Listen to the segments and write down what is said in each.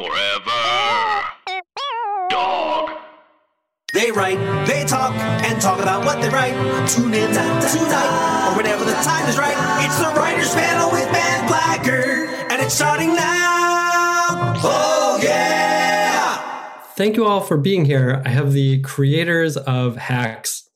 Forever. Dog. They write, they talk, and talk about what they write. Tune in tonight, or whenever the time is right. It's the Writers Panel with Ben Blacker, and it's starting now. Oh, yeah! Thank you all for being here. I have the creators of Hacks,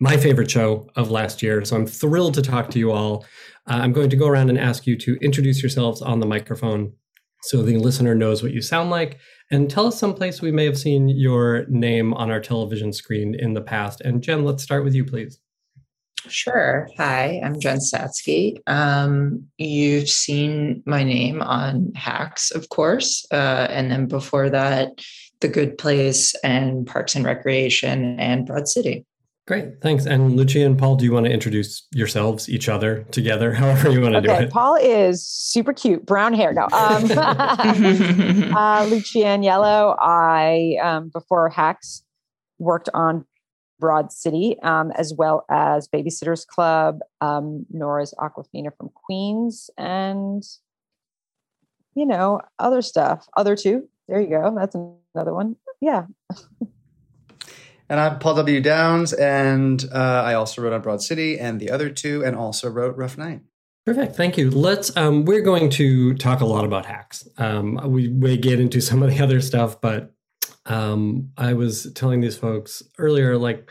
my favorite show of last year. So I'm thrilled to talk to you all. Uh, I'm going to go around and ask you to introduce yourselves on the microphone so the listener knows what you sound like. And tell us someplace we may have seen your name on our television screen in the past. And Jen, let's start with you, please. Sure. Hi, I'm Jen Statsky. Um, you've seen my name on Hacks, of course. Uh, and then before that, The Good Place and Parks and Recreation and Broad City. Great, thanks. And Lucia and Paul, do you want to introduce yourselves, each other, together, however you want to okay, do it? Paul is super cute, brown hair. No, um, uh, Lucia Aniello. I um, before Hacks worked on Broad City um, as well as Babysitters Club, um, Nora's Awkwafina from Queens, and you know other stuff. Other two. There you go. That's another one. Yeah. And I'm Paul W. Downs, and uh, I also wrote on Broad City and the other two, and also wrote Rough Night. Perfect. Thank you. Let's. Um, we're going to talk a lot about hacks. Um, we may get into some of the other stuff, but um, I was telling these folks earlier, like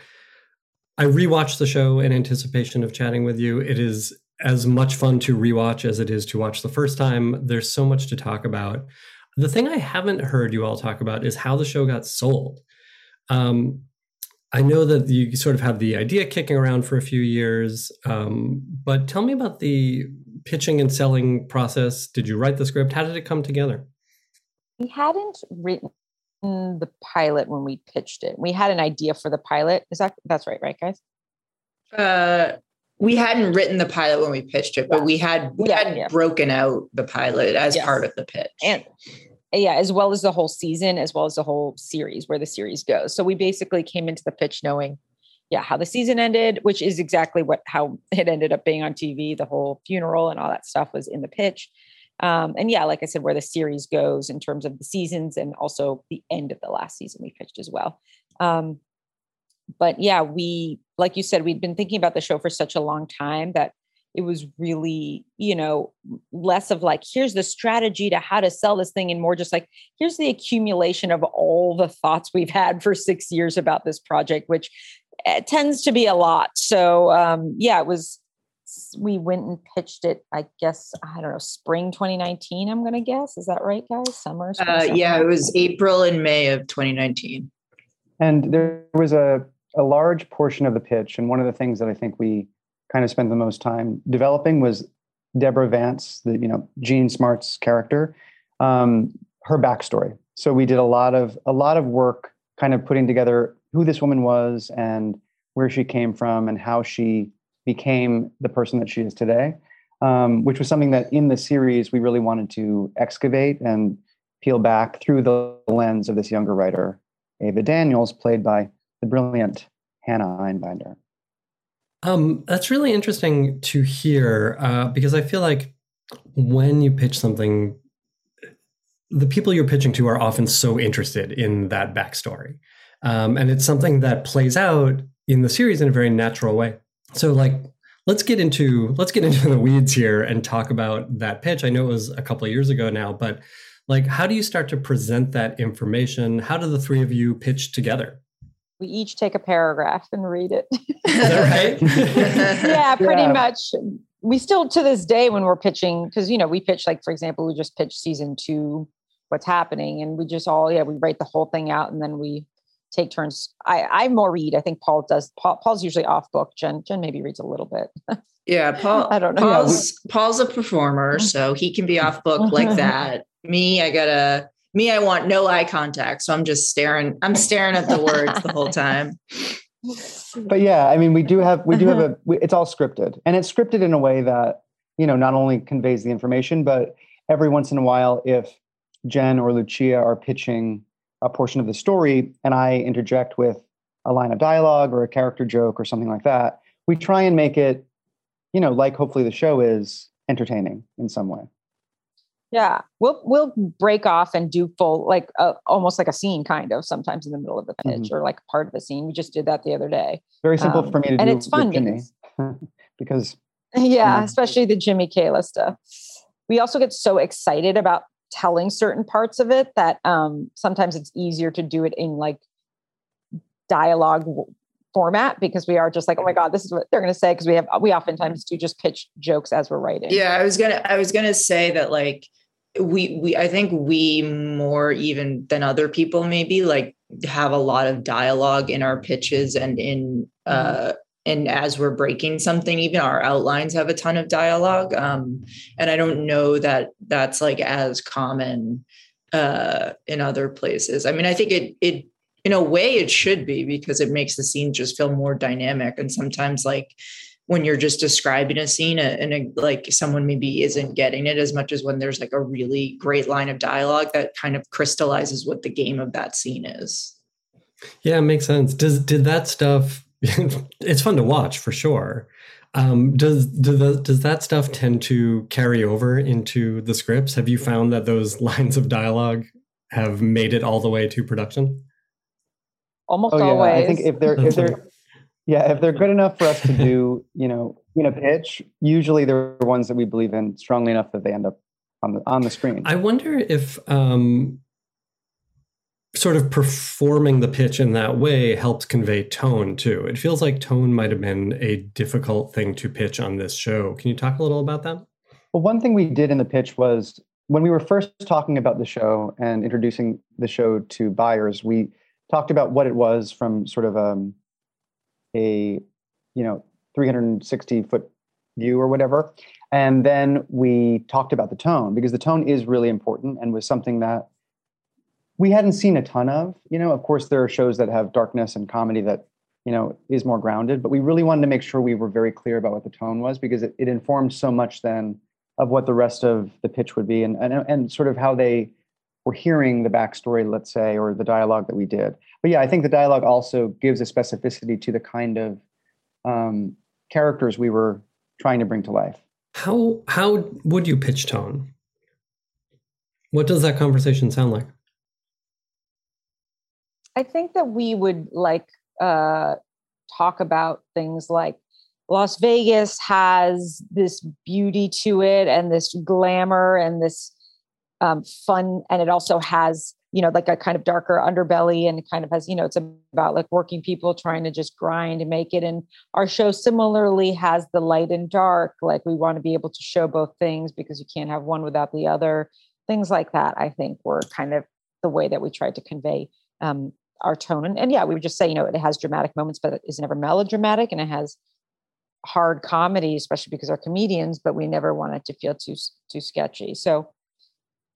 I rewatched the show in anticipation of chatting with you. It is as much fun to rewatch as it is to watch the first time. There's so much to talk about. The thing I haven't heard you all talk about is how the show got sold. Um, I know that you sort of had the idea kicking around for a few years, um, but tell me about the pitching and selling process. Did you write the script? How did it come together? We hadn't written the pilot when we pitched it. We had an idea for the pilot. Is that that's right, right, guys? Uh, we hadn't written the pilot when we pitched it, but Yeah. we had we Yeah, had yeah. broken out the pilot as Yes. part of the pitch. and yeah, as well as the whole season, as well as the whole series, where the series goes. So we basically came into the pitch knowing, yeah, how the season ended, which is exactly what how it ended up being on TV. The whole funeral and all that stuff was in the pitch. Um, and yeah, like I said, where the series goes in terms of the seasons and also the end of the last season we pitched as well. Um, but yeah, we, like you said, we'd been thinking about the show for such a long time that it was really, you know, less of like, here's the strategy to how to sell this thing, and more just like, here's the accumulation of all the thoughts we've had for six years about this project, which eh, tends to be a lot. So, um, yeah, it was, we went and pitched it, I guess, I don't know, spring 2019, I'm going to guess. Is that right, guys? Summer? spring, Uh, summer? yeah, it was April and May of 2019. And there was a, a large portion of the pitch, and one of the things that I think we kind of spent the most time developing was Deborah Vance, the you know Jean Smart's character, um, her backstory. So we did a lot of a lot of work, kind of putting together who this woman was and where she came from and how she became the person that she is today, um, which was something that in the series we really wanted to excavate and peel back through the lens of this younger writer, Ava Daniels, played by the brilliant Hannah Einbinder. Um, that's really interesting to hear uh, because I feel like when you pitch something, the people you're pitching to are often so interested in that backstory. Um, and it's something that plays out in the series in a very natural way. So, like, let's get into let's get into the weeds here and talk about that pitch. I know it was a couple of years ago now, but like, how do you start to present that information? How do the three of you pitch together? We each take a paragraph and read it. Is that right? yeah, pretty Yeah. much. We still to this day when we're pitching, because you know, we pitch like for example, we just pitched season two, what's happening, and we just all yeah, we write the whole thing out and then we take turns. I I more read. I think Paul does. Paul, Paul's usually off book. Jen Jen maybe reads a little bit. Yeah, Paul. I don't know. Paul's Paul's a performer, mm-hmm. so he can be off book like mm-hmm. that. Me, I gotta. Me, I want no eye contact, so I'm just staring. I'm staring at the words the whole time. But yeah, I mean, we do have we do have a uh-huh. we, it's all scripted, and it's scripted in a way that you know not only conveys the information, but every once in a while, if Jen or Lucia are pitching a portion of the story, and I interject with a line of dialogue or a character joke or something like that, we try and make it, you know, like hopefully the show is entertaining in some way. Yeah, we'll we'll break off and do full like uh, almost like a scene kind of sometimes in the middle of the pitch Mhm. or like part of a scene. We just did that the other day. Very simple Um, for me to and do it's fun with Jimmy because- because yeah, Yeah. especially the Jimmy Kayla stuff. We also get so excited about telling certain parts of it that um, sometimes it's easier to do it in like dialogue w- format because we are just like, oh my god, this is what they're going to say because we have we oftentimes do just pitch jokes as we're writing. Yeah, I was gonna I was gonna say that like we we I think we more even than other people maybe like have a lot of dialogue in our pitches and in uh and as we're breaking something even our outlines have a ton of dialogue um and I don't know that that's like as common uh in other places. I mean I think it it in a way it should be because it makes the scene just feel more dynamic and sometimes like when you're just describing a scene and a, like someone maybe isn't getting it as much as when there's like a really great line of dialogue that kind of crystallizes what the game of that scene is. Yeah, it makes sense. Does did that stuff? it's fun to watch for sure. Um, does do the, does that stuff tend to carry over into the scripts? Have you found that those lines of dialogue have made it all the way to production? almost oh yeah, always. I think if they're if they're yeah if they're good enough for us to do you know in a pitch, usually they're ones that we believe in strongly enough that they end up on the on the screen. I wonder if um, sort of performing the pitch in that way helps convey tone too. It feels like tone might have been a difficult thing to pitch on this show. Can you talk a little about that? Well, one thing we did in the pitch was when we were first talking about the show and introducing the show to buyers, we talked about what it was from sort of um, a you know 360 foot view or whatever, and then we talked about the tone because the tone is really important and was something that we hadn't seen a ton of. You know, of course, there are shows that have darkness and comedy that you know is more grounded, but we really wanted to make sure we were very clear about what the tone was because it, it informed so much then of what the rest of the pitch would be and, and and sort of how they were hearing the backstory, let's say, or the dialogue that we did. But yeah, I think the dialogue also gives a specificity to the kind of um, characters we were trying to bring to life. How how would you pitch tone? What does that conversation sound like? I think that we would like uh, talk about things like Las Vegas has this beauty to it and this glamour and this um, fun, and it also has you know like a kind of darker underbelly and kind of has you know it's about like working people trying to just grind and make it. And our show similarly has the light and dark. Like we want to be able to show both things because you can't have one without the other. Things like that, I think, were kind of the way that we tried to convey um, our tone. And, and yeah, we would just say, you know, it has dramatic moments, but it is never melodramatic and it has hard comedy, especially because our comedians, but we never want it to feel too, too sketchy. So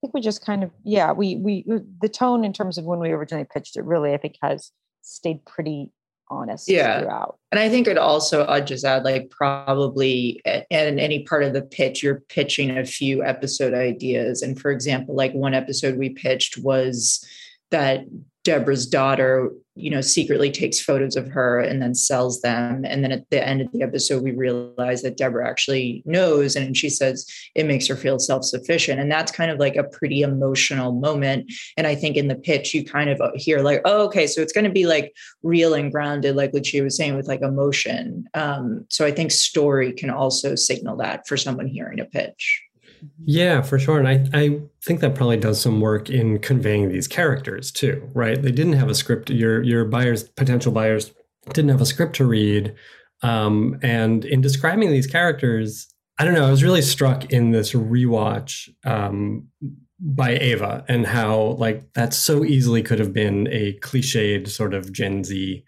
think we just kind of, yeah, we, we, the tone in terms of when we originally pitched it really, I think has stayed pretty honest Yeah. throughout. And I think it also, I'd just add like probably in any part of the pitch, you're pitching a few episode ideas. And for example, like one episode we pitched was that Deborah's daughter, you know, secretly takes photos of her and then sells them. And then at the end of the episode, we realize that Deborah actually knows. And she says it makes her feel self sufficient. And that's kind of like a pretty emotional moment. And I think in the pitch, you kind of hear like, oh, okay, so it's going to be like real and grounded, like what she was saying with like emotion. Um, so I think story can also signal that for someone hearing a pitch. Yeah, for sure. And I, I think that probably does some work in conveying these characters too, right? They didn't have a script. Your your buyers, potential buyers, didn't have a script to read. Um, and in describing these characters, I don't know, I was really struck in this rewatch um, by Ava and how like that so easily could have been a cliched sort of Gen Z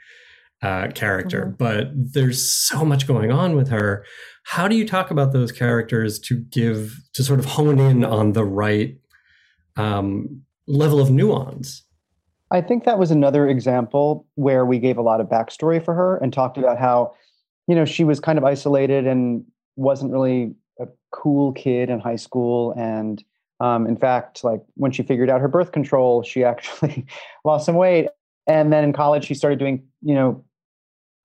uh, character, Mhm. but there's so much going on with her. How do you talk about those characters to give to sort of hone in on the right um, level of nuance? I think that was another example where we gave a lot of backstory for her and talked about how, you know, she was kind of isolated and wasn't really a cool kid in high school. And um, in fact, like when she figured out her birth control, she actually lost some weight. And then in college, she started doing, you know,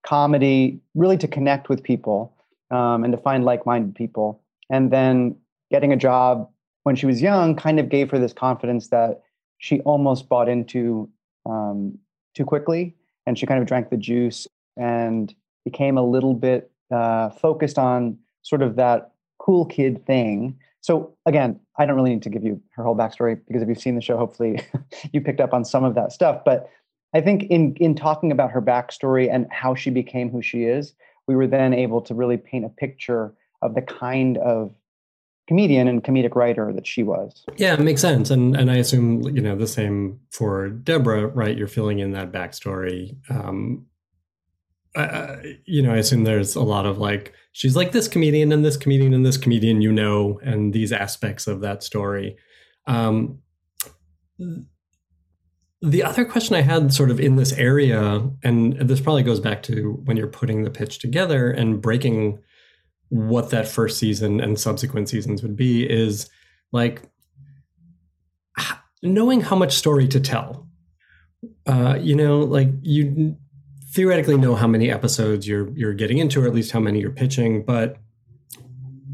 comedy really to connect with people um, and to find like minded people. And then getting a job when she was young kind of gave her this confidence that she almost bought into um, too quickly and she kind of drank the juice and became a little bit uh, focused on sort of that cool kid thing. So again, I don't really need to give you her whole backstory because if you've seen the show, hopefully you picked up on some of that stuff. But I think in in talking about her backstory and how she became who she is, we were then able to really paint a picture of the kind of comedian and comedic writer that she was. Yeah, it makes sense. And and I assume, you know, the same for Deborah, right? You're filling in that backstory. Um, uh, you know, I assume there's a lot of like, she's like this comedian and this comedian and this comedian, you know, and these aspects of that story. Um, the other question I had sort of in this area, and this probably goes back to when you're putting the pitch together and breaking what that first season and subsequent seasons would be, is like knowing how much story to tell. Uh, you know, like you theoretically know how many episodes you're you're getting into, or at least how many you're pitching, but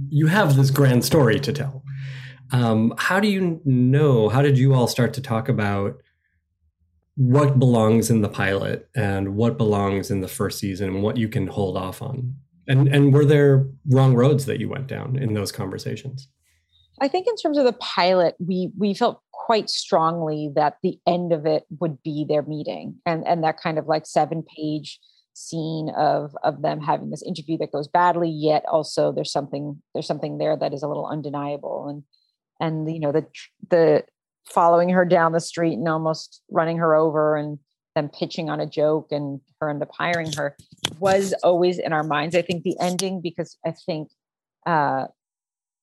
you have this grand story to tell. Um, how do you know? How did you all start to talk about what belongs in the pilot and what belongs in the first season, and what you can hold off on? And and were there wrong roads that you went down in those conversations? I think in terms of the pilot, we we felt quite strongly that the end of it would be their meeting and and that kind of like seven page scene of of them having this interview that goes badly yet also there's something there's something there that is a little undeniable and and you know the the following her down the street and almost running her over and them pitching on a joke and her end up hiring her was always in our minds. I think the ending because i think uh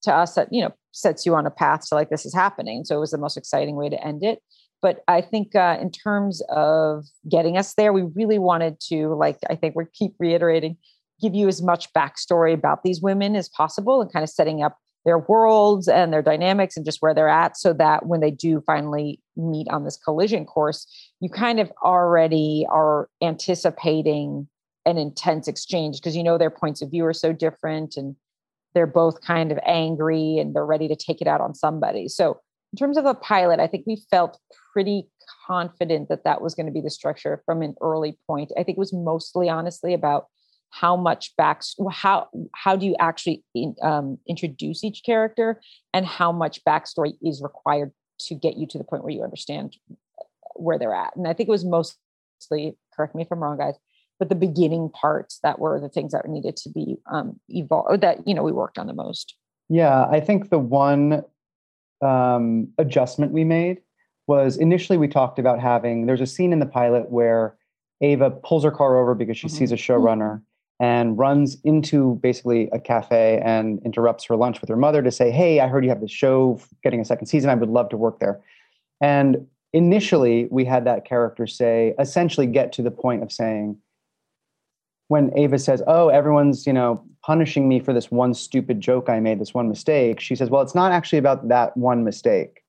to us that you know sets you on a path to like this is happening. So it was the most exciting way to end it. But i think uh, in terms of getting us there we really wanted to like i think we keep reiterating give you as much backstory about these women as possible and kind of setting up their worlds and their dynamics and just where they're at so that when they do finally meet on this collision course you kind of already are anticipating an intense exchange because you know their points of view are so different and they're both kind of angry and they're ready to take it out on somebody. So, in terms of the pilot, I think we felt pretty confident that that was going to be the structure from an early point. I think it was mostly, honestly, about how much back how how do you actually in, um, introduce each character and how much backstory is required to get you to the point where you understand where they're at. And I think it was mostly correct me if I'm wrong, guys but the beginning parts that were the things that needed to be um, evolved that you know we worked on the most yeah i think the one um, adjustment we made was initially we talked about having there's a scene in the pilot where ava pulls her car over because she mm-hmm. sees a showrunner and runs into basically a cafe and interrupts her lunch with her mother to say hey i heard you have this show getting a second season i would love to work there and initially we had that character say essentially get to the point of saying when Ava says, "Oh, everyone's you know punishing me for this one stupid joke I made, this one mistake," she says, "Well, it's not actually about that one mistake.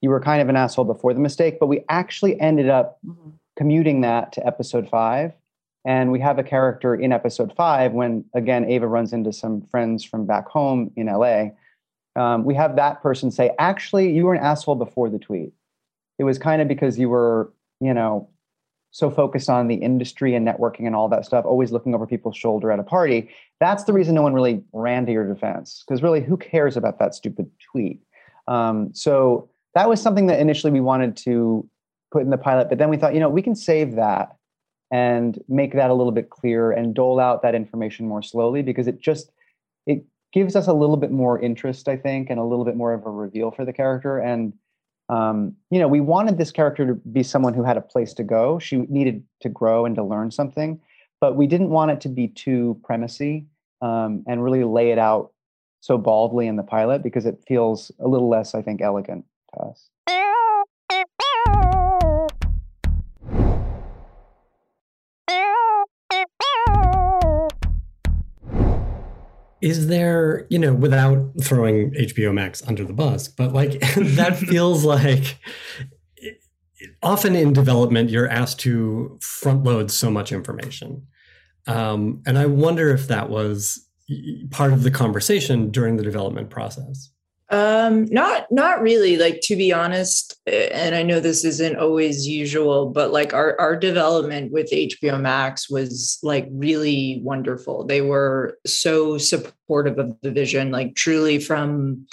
You were kind of an asshole before the mistake, but we actually ended up mm-hmm. commuting that to episode five, and we have a character in episode five when again Ava runs into some friends from back home in LA. Um, we have that person say, "Actually, you were an asshole before the tweet. It was kind of because you were." You know, so focused on the industry and networking and all that stuff, always looking over people's shoulder at a party. That's the reason no one really ran to your defense because really, who cares about that stupid tweet? Um, so that was something that initially we wanted to put in the pilot, but then we thought, you know, we can save that and make that a little bit clearer and dole out that information more slowly because it just it gives us a little bit more interest, I think, and a little bit more of a reveal for the character and um, you know, we wanted this character to be someone who had a place to go. She needed to grow and to learn something, but we didn't want it to be too premisey um, and really lay it out so baldly in the pilot because it feels a little less, I think, elegant to us. Is there you know without throwing hbo max under the bus but like that feels like often in development you're asked to front load so much information. Um, and i wonder if that was part of the conversation during the development process Um, not not really. Like to be honest, and I know this isn't always usual, but like our our development with HBO Max was like really wonderful. They were so supportive of the vision, like truly from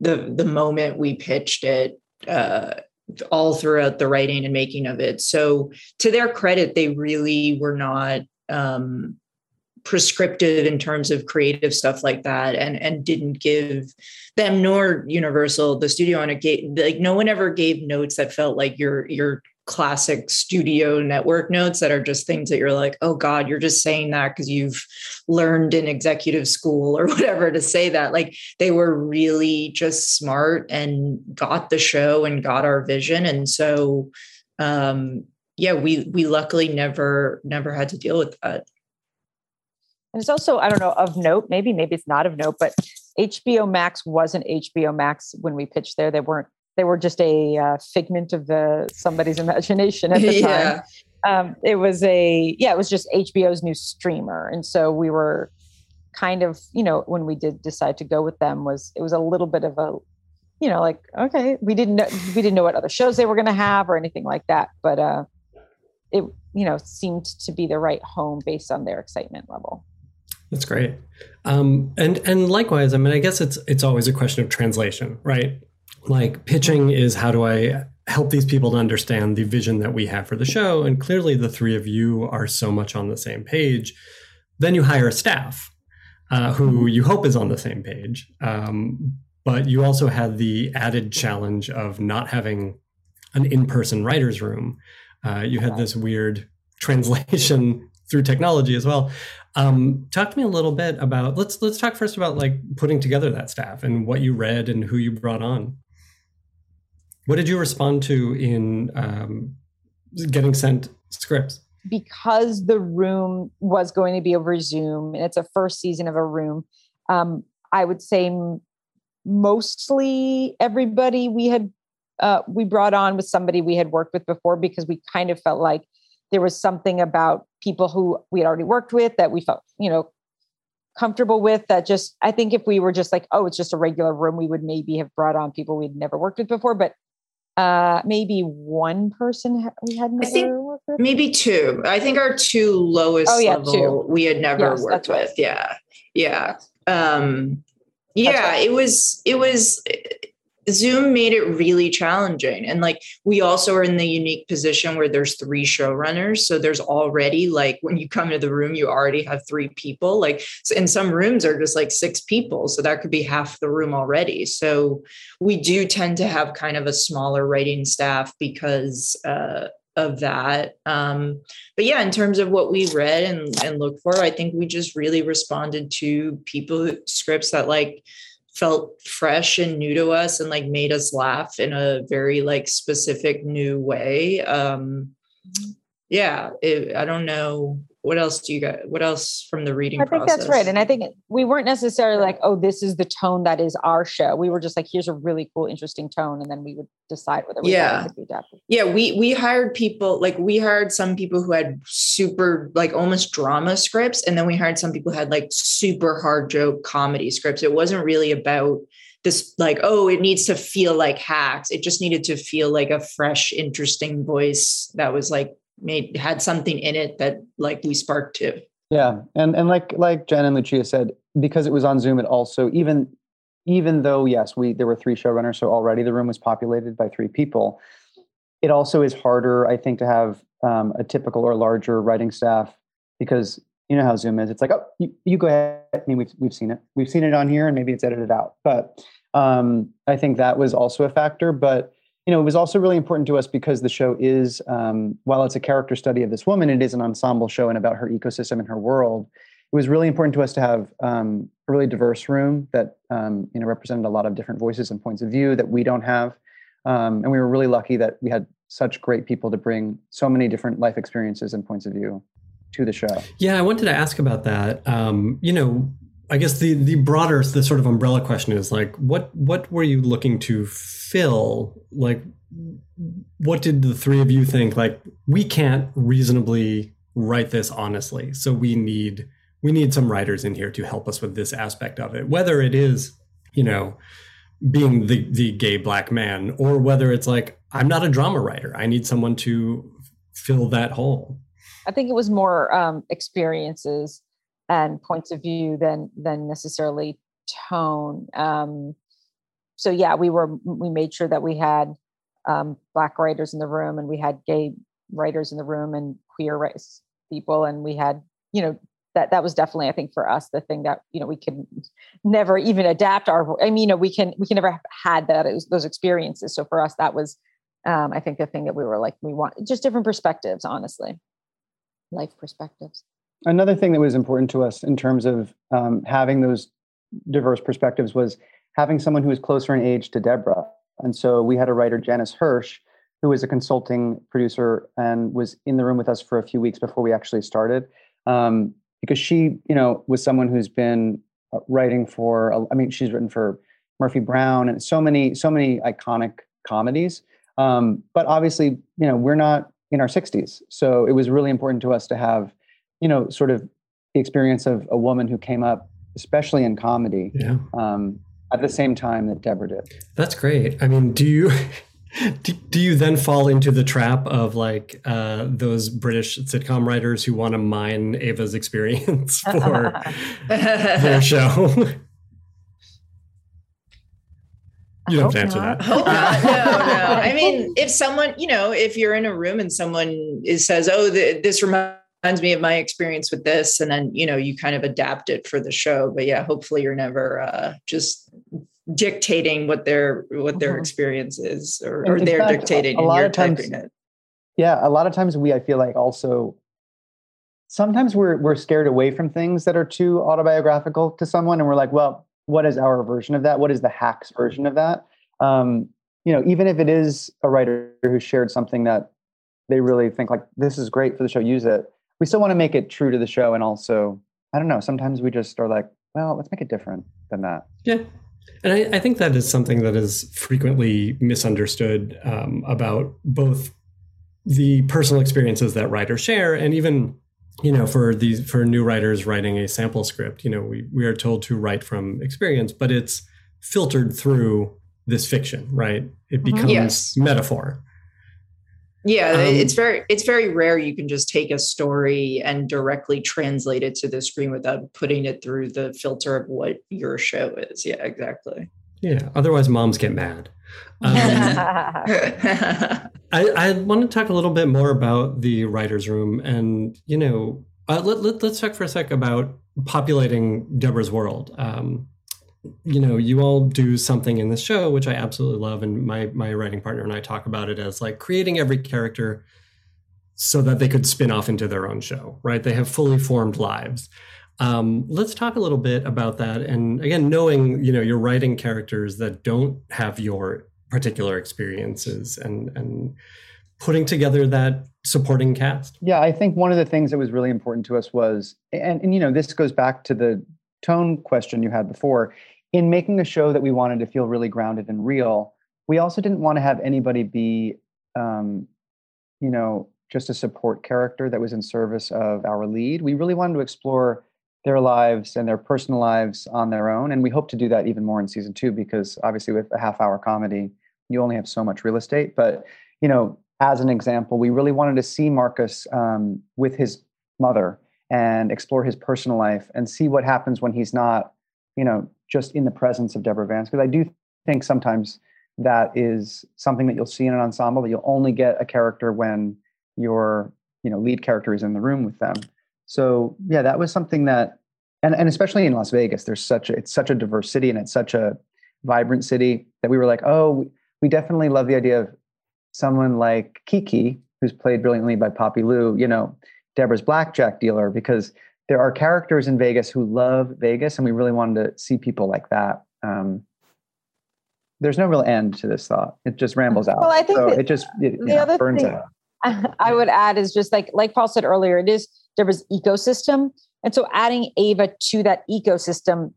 the the moment we pitched it, uh, all throughout the writing and making of it. So to their credit, they really were not um prescriptive in terms of creative stuff like that and and didn't give them nor universal the studio on a gate like no one ever gave notes that felt like your your classic studio network notes that are just things that you're like oh god you're just saying that because you've learned in executive school or whatever to say that. Like they were really just smart and got the show and got our vision. And so um yeah we we luckily never never had to deal with that and it's also, I don't know, of note, maybe, maybe it's not of note, but HBO Max wasn't HBO Max when we pitched there. They weren't, they were just a uh, figment of the somebody's imagination at the Yeah. time. Um, it was a, yeah, it was just HBO's new streamer. And so we were kind of, you know, when we did decide to go with them was, it was a little bit of a, you know, like, okay, we didn't know, we didn't know what other shows they were going to have or anything like that. But, uh, it, you know, seemed to be the right home based on their excitement level. That's great. Um, and and likewise, I mean, I guess it's it's always a question of translation, right? Like pitching is how do I help these people to understand the vision that we have for the show? And clearly, the three of you are so much on the same page. Then you hire a staff uh, who you hope is on the same page, um, but you also had the added challenge of not having an in-person writers' room. Uh, you had this weird translation through technology as well. Um, talk to me a little bit about let's let's talk first about like putting together that staff and what you read and who you brought on. What did you respond to in um, getting sent scripts? because the room was going to be over Zoom and it's a first season of a room, um, I would say mostly everybody we had uh, we brought on was somebody we had worked with before because we kind of felt like there was something about people who we had already worked with that we felt you know comfortable with that just i think if we were just like oh it's just a regular room we would maybe have brought on people we'd never worked with before but uh maybe one person we had never think worked with maybe two i think our two lowest Oh, yeah, level two. we had never Yes, worked that's right. with yeah yeah um yeah right. it was it was zoom made it really challenging. And like we also are in the unique position where there's three showrunners. So there's already like when you come to the room you already have three people. Like and some rooms are just like six people. So that could be half the room already. So we do tend to have kind of a smaller writing staff because uh of that. Um but yeah in terms of what we read and and looked for i think we just really responded to people scripts that like felt fresh and new to us and like made us laugh in a very like specific new way um yeah it, i don't know what else do you got what else from the reading I think process that's right. And I think we weren't necessarily like, oh, this is the tone that is our show. We were just like, here's a really cool, interesting tone. And then we would decide whether we Yeah. to be adapted. yeah we we hired people like we hired some people who had super like almost drama scripts and then we hired some people who had like super hard joke comedy scripts it wasn't really about this like oh it needs to feel like hacks it just needed to feel like a fresh interesting voice that was like made had something in it that like we sparked to Yeah, and and like like Jen and Lucia said, because it was on Zoom, it also even even though yes, we there were three showrunners, so already the room was populated by three people. It also is harder, I think, to have um, a typical or larger writing staff because you know how Zoom is. It's like, oh, you, you go ahead. I mean, we've we've seen it, we've seen it on here, and maybe it's edited out. But um, I think that was also a factor. But you know, it was also really important to us because the show is, um, while it's a character study of this woman, it is an ensemble show and about her ecosystem and her world. It was really important to us to have um, a really diverse room that um, you know represented a lot of different voices and points of view that we don't have, um, and we were really lucky that we had such great people to bring so many different life experiences and points of view to the show. Yeah, I wanted to ask about that. Um, you know, I guess the the broader, the sort of umbrella question is like, what what were you looking to fill? Like, what did the three of you think? Like, we can't reasonably write this honestly, so we need we need some writers in here to help us with this aspect of it. Whether it is, you know, being the the gay black man, or whether it's like I'm not a drama writer. I need someone to fill that hole. I think it was more um, experiences and points of view than than necessarily tone. Um, so yeah, we were we made sure that we had um, black writers in the room and we had gay writers in the room and queer race people. And we had you know that that was definitely i think for us the thing that you know we could never even adapt our i mean you know we can we can never have had that was, those experiences. So for us that was um, i think the thing that we were like we want just different perspectives honestly. Life perspectives another thing that was important to us in terms of um, having those diverse perspectives was having someone who was closer in age to deborah. And so we had a writer janis hirsch who was a consulting producer and was in the room with us for a few weeks before we actually started. Um, because she you know was someone who's been uh, writing for i mean she's written for murphy brown and so many so many iconic comedies. Um, but obviously you know we're not in our 60s so it was really important to us to have you know sort of the experience of a woman who came up especially in comedy yeah. um, at the same time that deborah did that's great i mean do you do, do you then fall into the trap of like uh, those British sitcom writers who want to mine Ava's experience for their show? You don't have to answer not. that. Hope not. No, no. I mean, if someone, you know, if you're in a room and someone is says, "Oh, the, this reminds me of my experience with this," and then you know, you kind of adapt it for the show. But yeah, hopefully, you're never uh, just dictating what their what their Mhm. experience is, or, or they're fact, dictating a and lot of times- typing it. yeah a lot of times we i feel like also sometimes we're we're scared away from things that are too autobiographical to someone and we're like well what is our version of that what is the hacks version of that um, you know even if it is a writer who shared something that they really think like this is great for the show use it we still want to make it true to the show and also i don't know sometimes we just are like well let's make it different than that Yeah. And I, I think that is something that is frequently misunderstood um, about both the personal experiences that writers share and even you know for these for new writers writing a sample script you know we, we are told to write from experience but it's filtered through this fiction right it Mhm. becomes Yes. metaphor Yeah, Um, it's very it's very rare you can just take a story and directly translate it to the screen without putting it through the filter of what your show is. Yeah, exactly. yeah otherwise moms get mad um, I, I want to talk a little bit more about the writer's room and, you know, uh, let, let, us talk for a sec about populating Deborah's world. Um, you know, you all do something in this show, which I absolutely love. And my, my writing partner and I talk about it as like creating every character so that they could spin off into their own show, right? They have fully formed lives. Um, let's talk a little bit about that. And again, knowing, you know, you're writing characters that don't have your particular experiences and and putting together that supporting cast. Yeah, I think one of the things that was really important to us was, and, and you know, this goes back to the tone question you had before. In making a show that we wanted to feel really grounded and real, we also didn't want to have anybody be, um, you know, just a support character that was in service of our lead. We really wanted to explore their lives and their personal lives on their own, and we hope to do that even more in season two because obviously with a half-hour comedy, you only have so much real estate. But you know, as an example, we really wanted to see Marcus um, with his mother and explore his personal life and see what happens when he's not, you know, just in the presence of Deborah Vance. Because I do think sometimes that is something that you'll see in an ensemble that you'll only get a character when your, you know, lead character is in the room with them. So yeah, that was something that, and and especially in Las Vegas, there's such a it's such a diverse city and it's such a vibrant city that we were like, oh, we definitely love the idea of someone like Kiki, who's played brilliantly by Poppy Liu, you know, Deborah's blackjack dealer, because there are characters in Vegas who love Vegas, and we really wanted to see people like that. Um, there's no real end to this thought; it just rambles out. Well, I think so it just it, the know, other burns thing- out. I would add is just like like Paul said earlier, it is Deborah's ecosystem, and so adding Ava to that ecosystem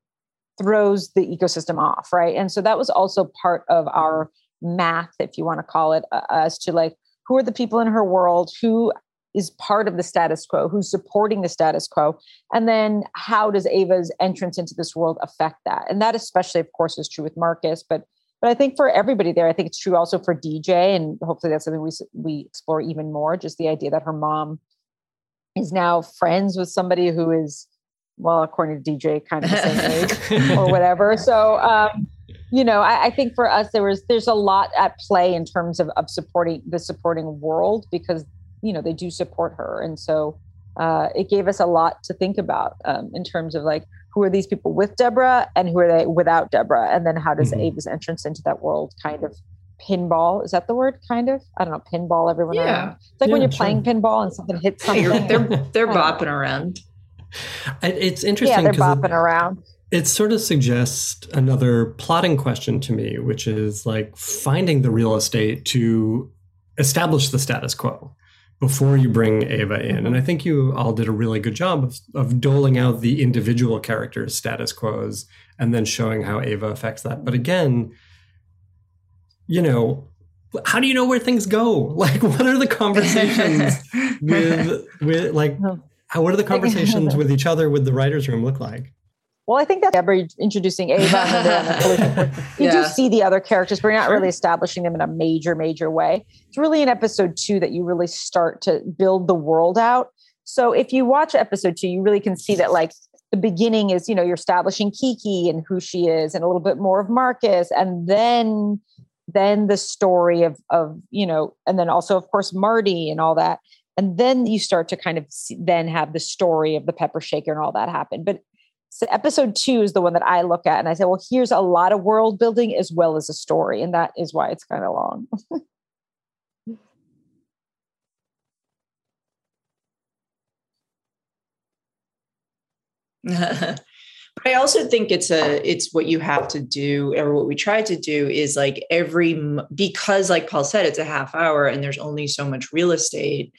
throws the ecosystem off, right? And so that was also part of our math, if you want to call it, uh, as to like who are the people in her world, who is part of the status quo, who's supporting the status quo, and then how does Ava's entrance into this world affect that? And that especially, of course, is true with Marcus, but but I think for everybody there, I think it's true also for DJ, and hopefully that's something we we explore even more. Just the idea that her mom is now friends with somebody who is, well, according to DJ, kind of the same age or whatever. So, um, you know, I, I, think for us there was there's a lot at play in terms of of supporting the supporting world because you know they do support her, and so uh, it gave us a lot to think about um, in terms of like who are these people with Deborah and who are they without Deborah? And then how does mm-hmm. Ava's entrance into that world kind of pinball? Is that the word? Kind of? I don't know. Pinball everyone yeah. around. It's like yeah, when you're sure. playing pinball and something hits something. they're they're bopping around. It's interesting. Yeah, they're bopping it, around. It sort of suggests another plotting question to me, which is like finding the real estate to establish the status quo before you bring Ava in. And I think you all did a really good job of, of doling out the individual characters' status quos and then showing how Ava affects that. But again, you know, how do you know where things go? Like, what are the conversations with with like? How, what are the conversations with each other with the writers' room look like? Well, I think that Deborah introducing Ava you yeah. do see the other characters, but you're not really establishing them in a major, major way. It's really in episode two that you really start to build the world out. So if you watch episode two, you really can see that like the beginning is, you know, you're establishing Kiki and who she is and a little bit more of Marcus. And then then the story of of, you know, and then also of course Marty and all that. And then you start to kind of see, then have the story of the pepper shaker and all that happen. But so episode two is the one that I look at and I say, well, here's a lot of world building as well as a story. And that is why it's kind of long. but I also think it's a it's what you have to do or what we try to do is like every because like Paul said it's a half hour and there's only so much real estate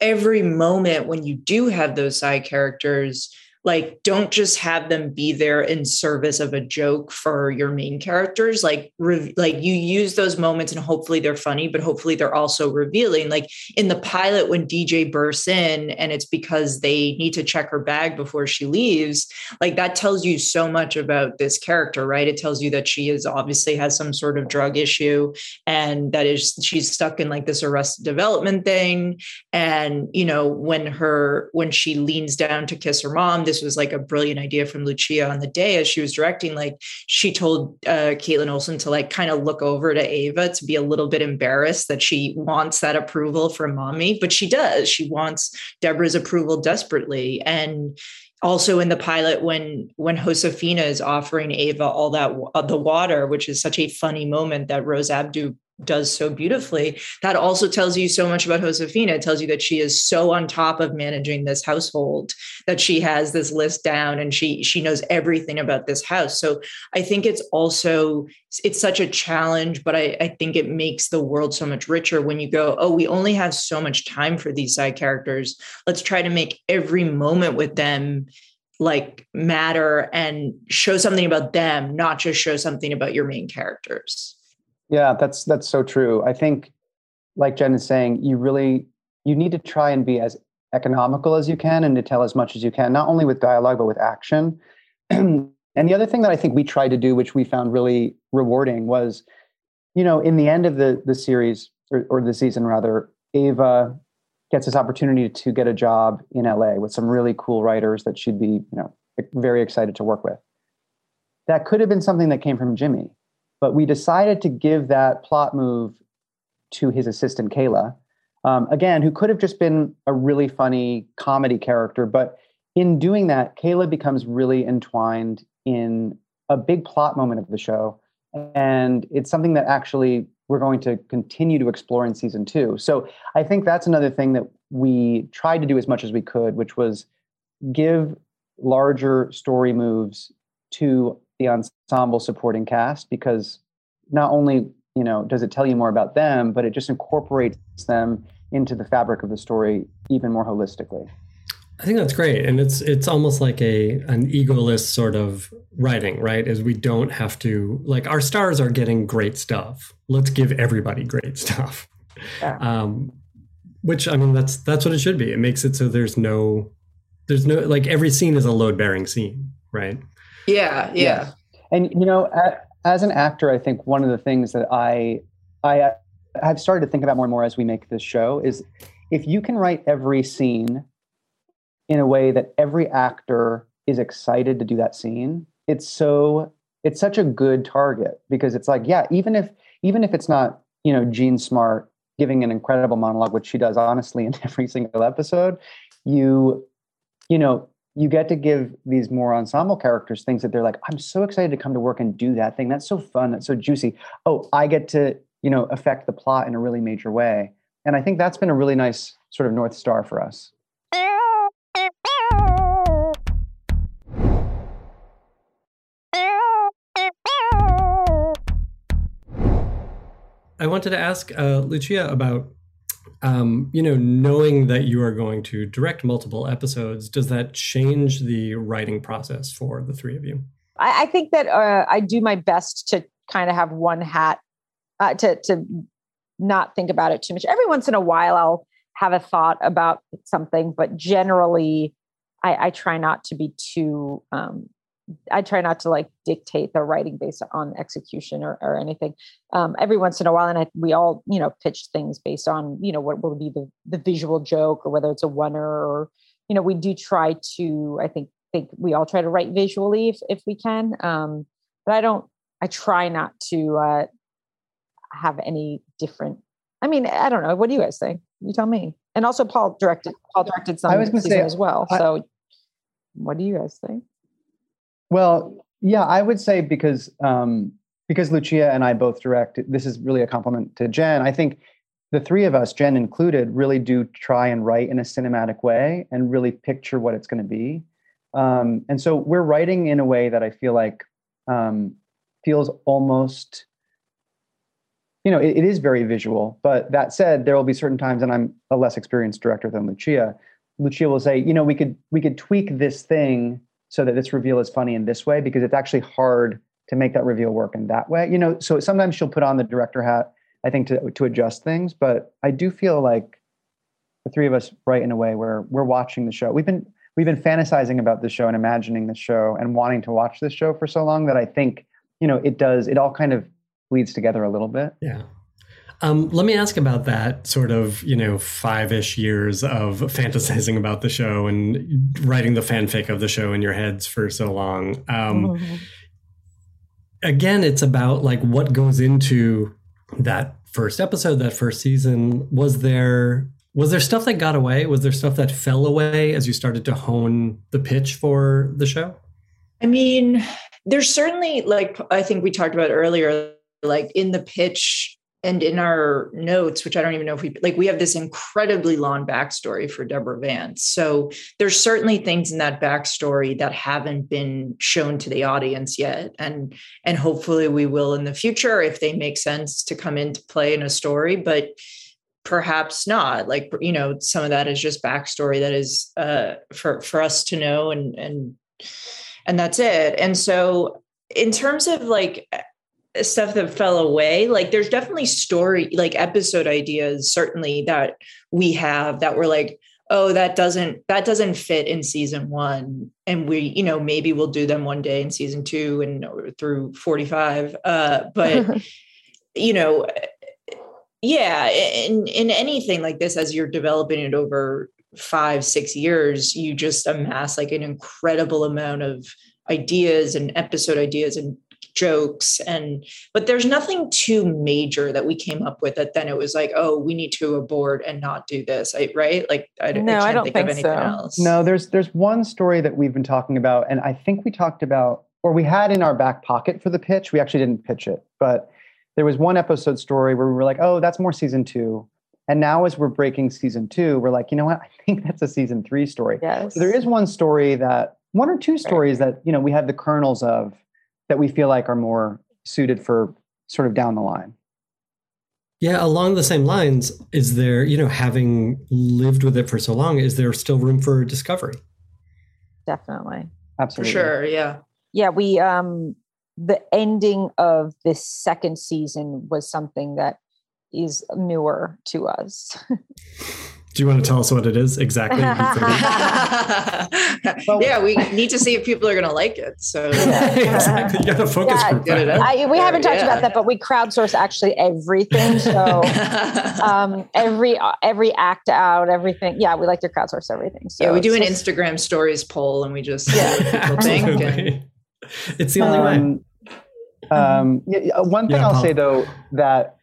every moment when you do have those side characters like don't just have them be there in service of a joke for your main characters. Like re- like you use those moments and hopefully they're funny but hopefully they're also revealing. Like in the pilot when DJ bursts in and it's because they need to check her bag before she leaves like that tells you so much about this character right? It tells you that she is obviously has some sort of drug issue and that is she's stuck in like this arrested development thing. And you know when her when she leans down to kiss her mom this was like a brilliant idea from Lucia on the day as she was directing. Like she told uh, Kaitlin Olson to like kind of look over to Ava to be a little bit embarrassed that she wants that approval from mommy, but she does. She wants Deborah's approval desperately. And also in the pilot when when Josefina is offering Ava all that uh, the water, which is such a funny moment that Rose Abdoo does so beautifully. That also tells you so much about Josefina. It tells you that she is so on top of managing this household that she has this list down and she she knows everything about this house. So I think it's also it's such a challenge, but I, I think it makes the world so much richer when you go, oh, we only have so much time for these side characters. Let's try to make every moment with them like matter and show something about them, not just show something about your main characters. Yeah, that's that's so true. I think, like Jen is saying, you really you need to try and be as economical as you can and to tell as much as you can, not only with dialogue but with action. and the other thing that I think we tried to do, which we found really rewarding, was, you know, in the end of the the series or, or the season rather, Ava gets this opportunity to get a job in LA with some really cool writers that she'd be, you know, very excited to work with. That could have been something that came from Jimmy but we decided to give that plot move to his assistant, Kayla, um, again, who could have just been a really funny comedy character. But in doing that, Kayla becomes really entwined in a big plot moment of the show. And it's something that actually we're going to continue to explore in season two. So I think that's another thing that we tried to do as much as we could, which was give larger story moves to the ensemble supporting cast because not only you know does it tell you more about them but it just incorporates them into the fabric of the story even more holistically. I think that's great. And it's it's almost like a an egoless sort of writing right? Is we don't have to like our stars are getting great stuff. Let's give everybody great stuff. Yeah. um which i mean that's that's what it should be. It makes it so there's no there's no like every scene is a load bearing scene right yeah, yeah. And you know, as an actor, I think one of the things that I I uh, I've started to think about more and more as we make this show is if you can write every scene in a way that every actor is excited to do that scene, it's so it's such a good target because it's like, yeah, even if even if it's not, you know, Jean Smart giving an incredible monologue, which she does honestly in every single episode, you, you know, you get to give these more ensemble characters things that they're like, I'm so excited to come to work and do that thing. That's so fun. That's so juicy. Oh, I get to, you know, affect the plot in a really major way. And I think that's been a really nice sort of North Star for us. I wanted to ask uh, Lucia about, um, you know, knowing that you are going to direct multiple episodes. Does that change the writing process for the three of you? I, I think that uh, I do my best to kind of have one hat uh, to to not think about it too much. Every once in a while, I'll have a thought about something, but generally, I, I try not to be too um, I try not to like dictate the writing based on execution or, or anything. Um, every once in a while, and I, we all, you know, pitch things based on, you know, what will be the the visual joke or whether it's a oner or, you know, we do try to. I think think we all try to write visually if if we can. Um, but I don't. I try not to uh, have any different. I mean, I don't know. What do you guys think? You tell me. And also, Paul directed. Paul directed some I was say, as well. I, so, what do you guys think? Well, yeah, I would say because um, because Lucia and I both direct. This is really a compliment to Jen. I think the three of us, Jen included, really do try and write in a cinematic way and really picture what it's going to be. Um, and so we're writing in a way that I feel like um, feels almost, you know, it, it is very visual. But that said, there will be certain times, and I'm a less experienced director than Lucia. Lucia will say, you know, we could we could tweak this thing so that this reveal is funny in this way because it's actually hard to make that reveal work in that way. You know, so sometimes she'll put on the director hat, I think, to to adjust things. But I do feel like the three of us write in a way where we're watching the show. We've been we've been fantasizing about the show and imagining the show and wanting to watch this show for so long that I think, you know, it does, it all kind of bleeds together a little bit. Yeah. Um, let me ask about that sort of, you know, five ish years of fantasizing about the show and writing the fanfic of the show in your heads for so long. Um, mm-hmm. Again, it's about like what goes into that first episode, that first season. Was there was there stuff that got away? Was there stuff that fell away as you started to hone the pitch for the show? I mean, there's certainly like I think we talked about earlier, like in the pitch and in our notes, which I don't even know if we like, we have this incredibly long backstory for Deborah Vance. So there's certainly things in that backstory that haven't been shown to the audience yet, and and hopefully we will in the future if they make sense to come into play in a story. But perhaps not like you know some of that is just backstory that is uh for for us to know and and and that's it and so in terms of like stuff that fell away. Like there's definitely story like episode ideas certainly that we have that were like oh that doesn't that doesn't fit in season one and we you know maybe we'll do them one day in season two and through 45 uh but you know yeah in in anything like this as you're developing it over five six years you just amass like an incredible amount of ideas and episode ideas and jokes and but there's nothing too major that we came up with that then it was like oh we need to abort and not do this I, right like i, no, I, I don't think, think, of anything so. else no there's there's one story that we've been talking about and i think we talked about or we had in our back pocket for the pitch we actually didn't pitch it but there was one episode story where we were like, oh, that's more season two. And now as we're breaking season two, we're like, you know what? I think that's a season three story. Yes. So there is one story that one or two stories right. that, you know, we have the kernels of that we feel like are more suited for sort of down the line. Yeah, along the same lines, is there, you know, having lived with it for so long, is there still room for discovery? Definitely. Absolutely. For sure. Yeah. Yeah. We um the ending of this second season was something that is newer to us. Do you want to tell us what it is exactly? yeah, we need to see if people are going to like it. So exactly. You got a focus Yeah, group. get it. I, we haven't talked Yeah. about that, but we crowdsource actually everything. So um, every every act out, everything. Yeah, we like to crowdsource everything. So yeah, we do an just- Instagram stories poll and we just Yeah. people think. And, It's the only way. Um, um, yeah, yeah, one thing Yeah, I'll Paul. say though that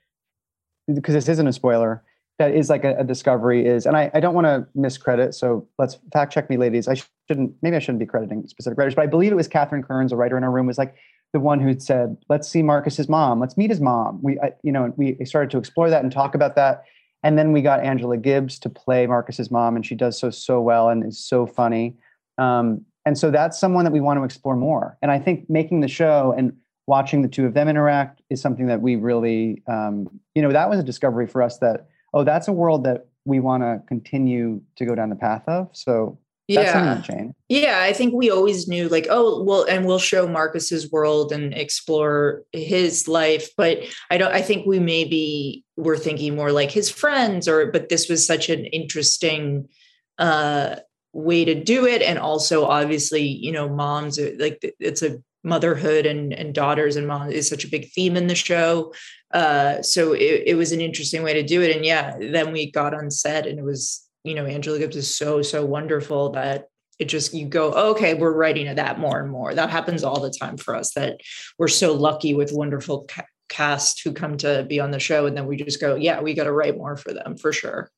because this isn't a spoiler, that is like a, a discovery is, and I, I don't want to miscredit. So let's fact check me, ladies. I shouldn't. Maybe I shouldn't be crediting specific writers, but I believe it was Catherine Kearns, a writer in our room, was like the one who said, "Let's see Marcus's mom. Let's meet his mom." We, I, you know, we started to explore that and talk about that. And then we got Angela Gibbs to play Marcus's mom, and she does so so well and is so funny. Um, and so that's someone that we want to explore more. And I think making the show and watching the two of them interact is something that we really, um, you know, that was a discovery for us. That oh, that's a world that we want to continue to go down the path of. So yeah. Yeah, I think we always knew like, oh, well, and we'll show Marcus's world and explore his life. But I don't I think we maybe were thinking more like his friends, or but this was such an interesting uh way to do it. And also obviously, you know, moms like it's a motherhood and and daughters and mom is such a big theme in the show. Uh so it, it was an interesting way to do it. And yeah, then we got on set and it was, you know, Angela Gibbs is so, so wonderful that it just you go okay we're writing to that more and more that happens all the time for us that we're so lucky with wonderful ca- cast who come to be on the show and then we just go yeah we got to write more for them for sure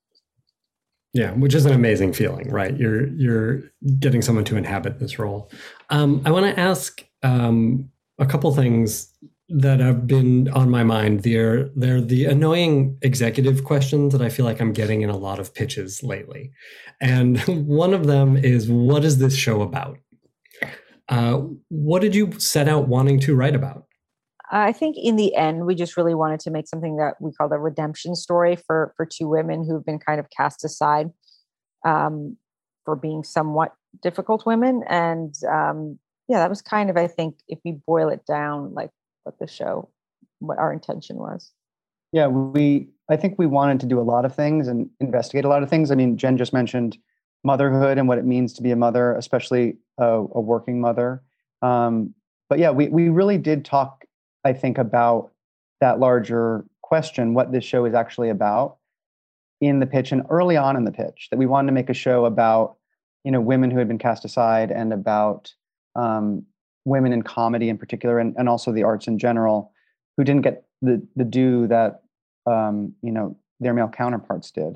Yeah, which is an amazing feeling, right? You're you're getting someone to inhabit this role. Um, I want to ask um, a couple things that have been on my mind. They're they're the annoying executive questions that I feel like I'm getting in a lot of pitches lately, and one of them is, "What is this show about?" Uh, what did you set out wanting to write about? I think in the end, we just really wanted to make something that we call the redemption story for for two women who've been kind of cast aside um, for being somewhat difficult women, and um, yeah, that was kind of I think if we boil it down, like what the show, what our intention was. Yeah, we. I think we wanted to do a lot of things and investigate a lot of things. I mean, Jen just mentioned motherhood and what it means to be a mother, especially a, a working mother. Um, but yeah, we we really did talk. I think about that larger question, what this show is actually about, in the pitch and early on in the pitch. That we wanted to make a show about, you know, women who had been cast aside and about um, women in comedy in particular, and, and also the arts in general, who didn't get the the due that um, you know their male counterparts did.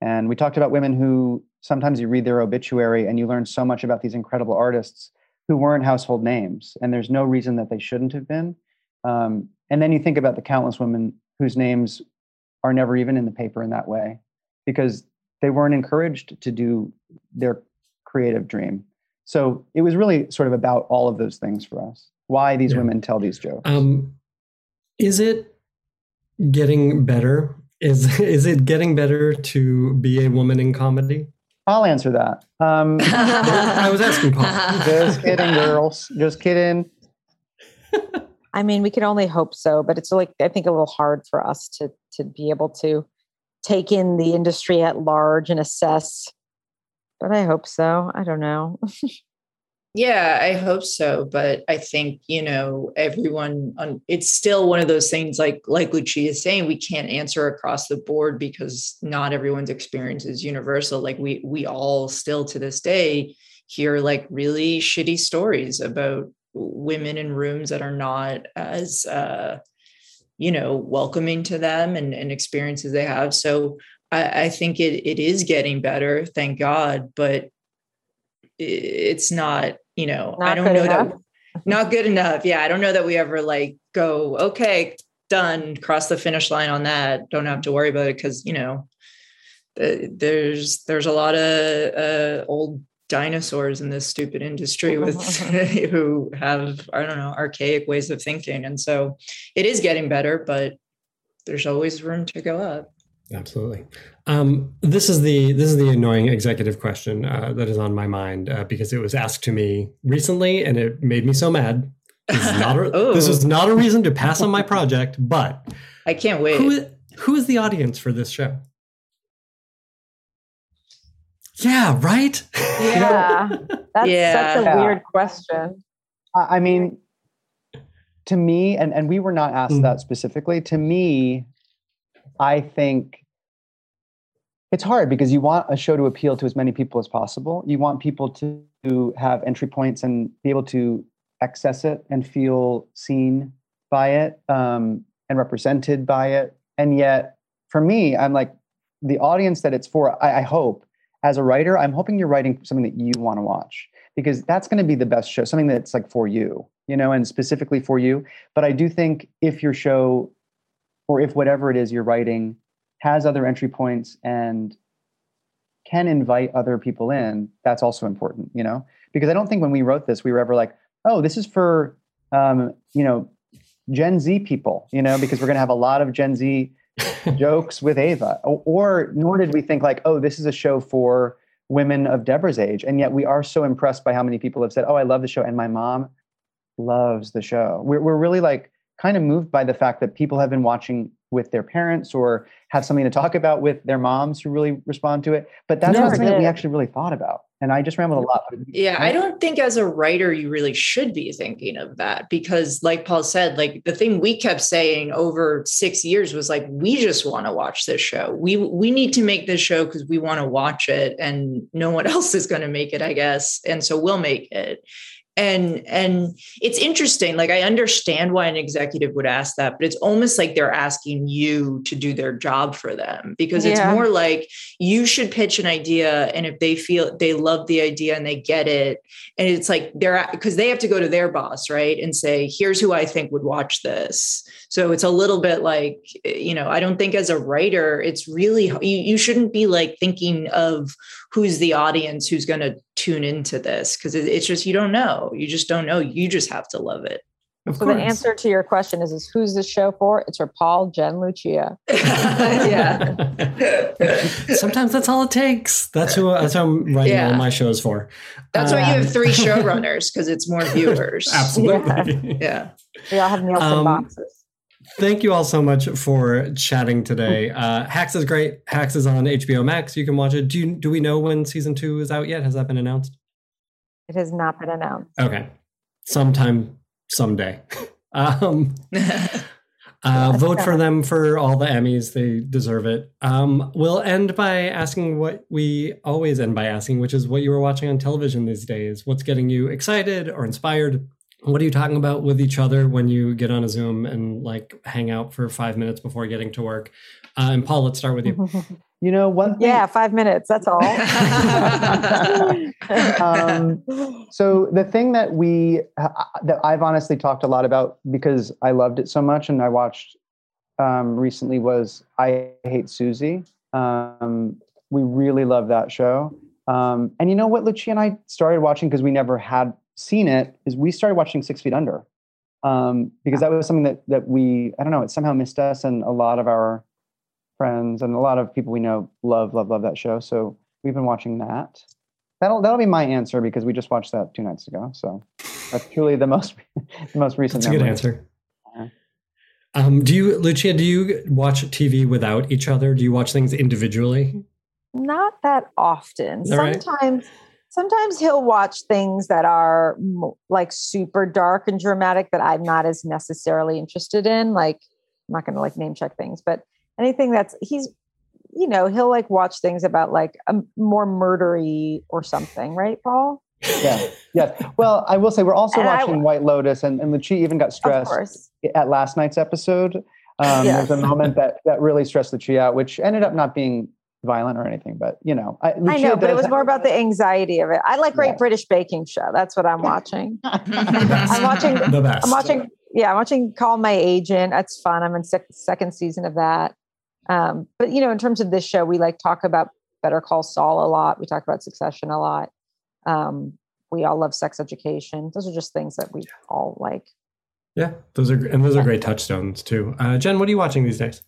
And we talked about women who sometimes you read their obituary and you learn so much about these incredible artists who weren't household names, and there's no reason that they shouldn't have been. Um, and then you think about the countless women whose names are never even in the paper in that way because they weren't encouraged to do their creative dream. So it was really sort of about all of those things for us. Why these Yeah. women tell these jokes. Um, is it getting better? Is is it getting better to be a woman in comedy? I'll answer that. Um, I was asking Paul. just kidding, girls. Just kidding. I mean, we can only hope so, but it's like I think a little hard for us to to be able to take in the industry at large and assess. But I hope so. I don't know. Yeah, I hope so. But I think, you know, everyone on it's still one of those things like like Lucia is saying, we can't answer across the board because not everyone's experience is universal. Like we we all still to this day hear like really shitty stories about women in rooms that are not as uh you know welcoming to them and, and experiences they have. So I, I think it it is getting better, thank God, but it's not you know i don't know enough. that not good enough yeah i don't know that we ever like go okay done cross the finish line on that don't have to worry about it because you know the, there's there's a lot of uh, old dinosaurs in this stupid industry with who have i don't know archaic ways of thinking and so it is getting better but there's always room to go up Absolutely. Um, this is the this is the annoying executive question uh, that is on my mind uh, because it was asked to me recently and it made me so mad. This is not a, Oh. this is not a reason to pass on my project, but i can't wait who who is the audience for this show? Yeah, right? Yeah. That's Yeah. such a Yeah. weird question. I I mean, to me, and, and we were not asked Mm. that specifically. To me, I think it's hard because you want a show to appeal to as many people as possible. You want people to, have entry points and be able to access it and feel seen by it um, and represented by it. And yet, for me, I'm like the audience that it's for. I, I hope, as a writer, I'm hoping you're writing something that you want to watch because that's going to be the best show, something that's like for you, you know, and specifically for you. But I do think if your show or if whatever it is you're writing has other entry points and can invite other people in, that's also important, you know, because I don't think when we wrote this, we were ever like, oh, this is for, um, you know, Gen Z people, you know, because we're going to have a lot of Gen Z jokes with Ava, or, or nor did we think like, oh, this is a show for women of Deborah's age, and yet we are so impressed by how many people have said, oh, I love the show, and my mom loves the show. We're we're really like kind of moved by the fact that people have been watching with their parents or have something to talk about with their moms who really respond to it. But that's not something that we actually really thought about. And I just rambled a lot. Yeah, I don't think as a writer you really should be thinking of that because, like Paul said, like the thing we kept saying over six years was like, we just want to watch this show. We we need to make this show because we want to watch it, and no one else is going to make it, I guess. And so we'll make it. And and it's interesting. Like I understand why an executive would ask that, but it's almost like they're asking you to do their job for them because it's more like you should pitch an idea and if they feel they love the idea and they get it and it's like they're because they have to go to their boss right and say here's who i think would watch this so it's a little bit like you know i don't think as a writer it's really you, you shouldn't be like thinking of who's the audience who's going to tune into this because it, it's just you don't know you just don't know you just have to love it Of So the answer to your question is, is who's this show for? It's for Paul, Jen, Lucia. yeah Sometimes that's all it takes. That's who that's who I'm writing Yeah. all my shows for. that's why you Um, have three showrunners because it's more viewers Absolutely. yeah We all have Nielsen Um, boxes. Thank you all so much for chatting today. Uh, Hacks is great. Hacks is on HBO Max. You can watch it. Do you, do we know when season two is out yet? Has that been announced? It has not been announced. Okay, sometime, someday. um, uh, vote for them for all the Emmys. They deserve it. Um, we'll end by asking what we always end by asking, which is what you were watching on television these days. What's getting you excited or inspired? What are you talking about with each other when you get on a Zoom and like hang out for five minutes before getting to work? Uh, and Paul, let's start with you. You know, one thing, yeah, five minutes. That's all. Um, so the thing that we uh, that I've honestly talked a lot about because I loved it so much and I watched um, recently was I Hate Suzie. Um, we really love that show. Um, and you know what, Lucia and I started watching because we never had seen it. Is we started watching Six Feet Under um, because that was something that that we I don't know it somehow missed us and a lot of our friends and a lot of people we know love love love that show. So we've been watching that. That'll that'll be my answer because we just watched that two nights ago. So that's truly the most the most recent. That's a good answer. Yeah. Um, do you, Lucia? Do you watch TV without each other? Do you watch things individually? not that often. All right. Sometimes, he'll watch things that are like super dark and dramatic that I'm not as necessarily interested in. Like, I'm not going to like name check things, but anything that's he's, you know, he'll like watch things about like a more murdery or something, right, Paul? Yeah, yes. Well, I will say we're also And I- watching White Lotus, and and Lucia even got stressed at last night's episode. Um, Yes. There's a moment that that really stressed Lucia out, which ended up not being violent or anything, but you know, I, I know, but it was have- more about the anxiety of it. I like Great Yeah. British Baking Show. That's what I'm watching. I'm watching The best. I'm watching. Yeah, I'm watching Call My Agent. That's fun. I'm in sec- second season of that. Um, but you know, in terms of this show, we like talk about Better Call Saul a lot. We talk about Succession a lot. Um, we all love Sex Education. Those are just things that we all like. Yeah, those are and those are great touchstones too. Uh, Jen, what are you watching these days?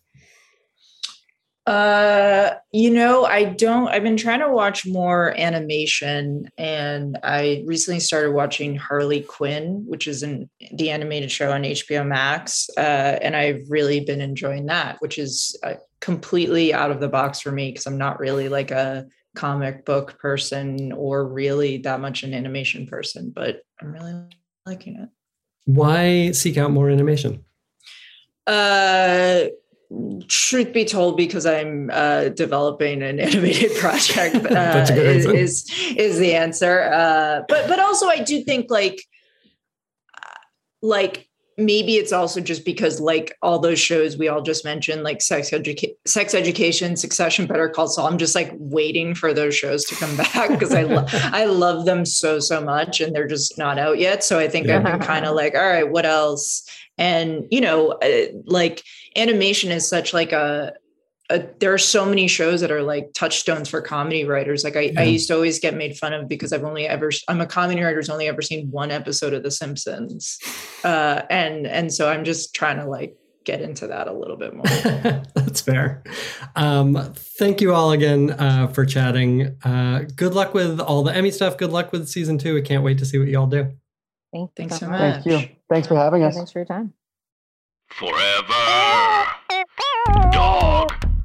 Uh, you know, I don't. I've been trying to watch more animation, and I recently started watching Harley Quinn, which is an the animated show on HBO Max, uh, and I've really been enjoying that. Which is, uh, completely out of the box for me because I'm not really like a comic book person or really that much an animation person, but I'm really liking it. Why seek out more animation? Uh, truth be told, because I'm uh, developing an animated project, uh, is, is, is the answer. Uh, but but also, I do think like like maybe it's also just because like all those shows we all just mentioned like sex education sex education succession better call saul i'm just like waiting for those shows to come back because i love i love them so so much and they're just not out yet so i think yeah. i'm kind of like all right what else and you know uh, like animation is such like a uh, there are so many shows that are like touchstones for comedy writers. Like I, yeah. I used to always get made fun of because I've only ever I'm a comedy writer who's only ever seen one episode of The Simpsons, uh, and and so I'm just trying to like get into that a little bit more. That's fair. Um, thank you all again uh, for chatting. Uh, good luck with all the Emmy stuff. Good luck with season two. I can't wait to see what you all do. Thank Thanks so much. Thank you. Thanks for having us. Thanks for your time. Forever. Dog.